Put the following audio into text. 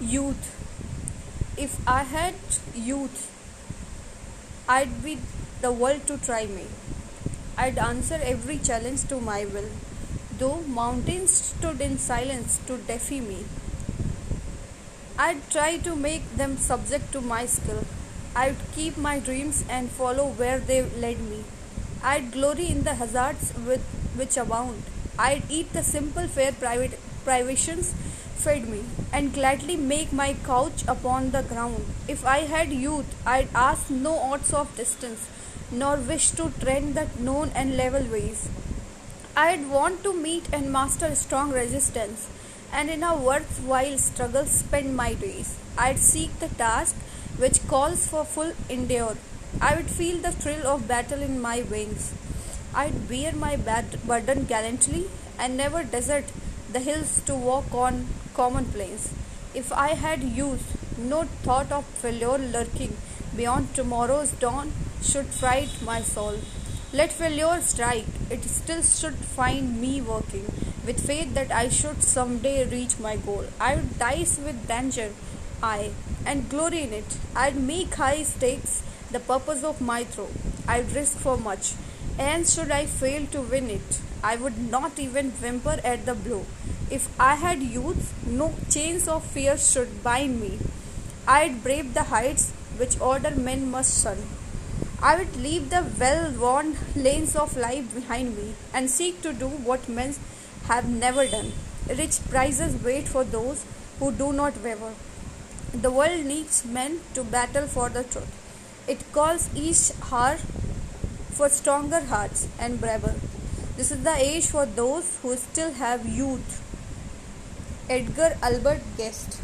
Youth. If I had youth, I'd be the world to try me. I'd answer every challenge to my will, though mountains stood in silence to defy me. I'd try to make them subject to my skill. I'd keep my dreams and follow where they led me. I'd glory in the hazards with which abound. I'd eat the simple fare private privations fed me, and gladly make my couch upon the ground. If I had youth, I'd ask no odds of distance, nor wish to tread the known and level ways. I'd want to meet and master strong resistance, and in a worthwhile struggle spend my days. I'd seek the task which calls for full endure. I would feel the thrill of battle in my veins. I'd bear my bad burden gallantly and never desert the hills to walk on common plains. If I had youth, no thought of failure lurking beyond tomorrow's dawn should fright my soul. Let failure strike, it still should find me working with faith that I should someday reach my goal. I would dice with danger, I, and glory in it. I'd make high stakes the purpose of my throw. I'd risk for much, and should I fail to win it, I would not even whimper at the blow. If I had youth, no chains of fear should bind me. I'd brave the heights which order men must shun. I would leave the well worn lanes of life behind me and seek to do what men have never done. Rich prizes wait for those who do not waver. The world needs men to battle for the truth. It calls each hour for stronger hearts and braver. This is the age for those who still have youth. Edgar Albert Guest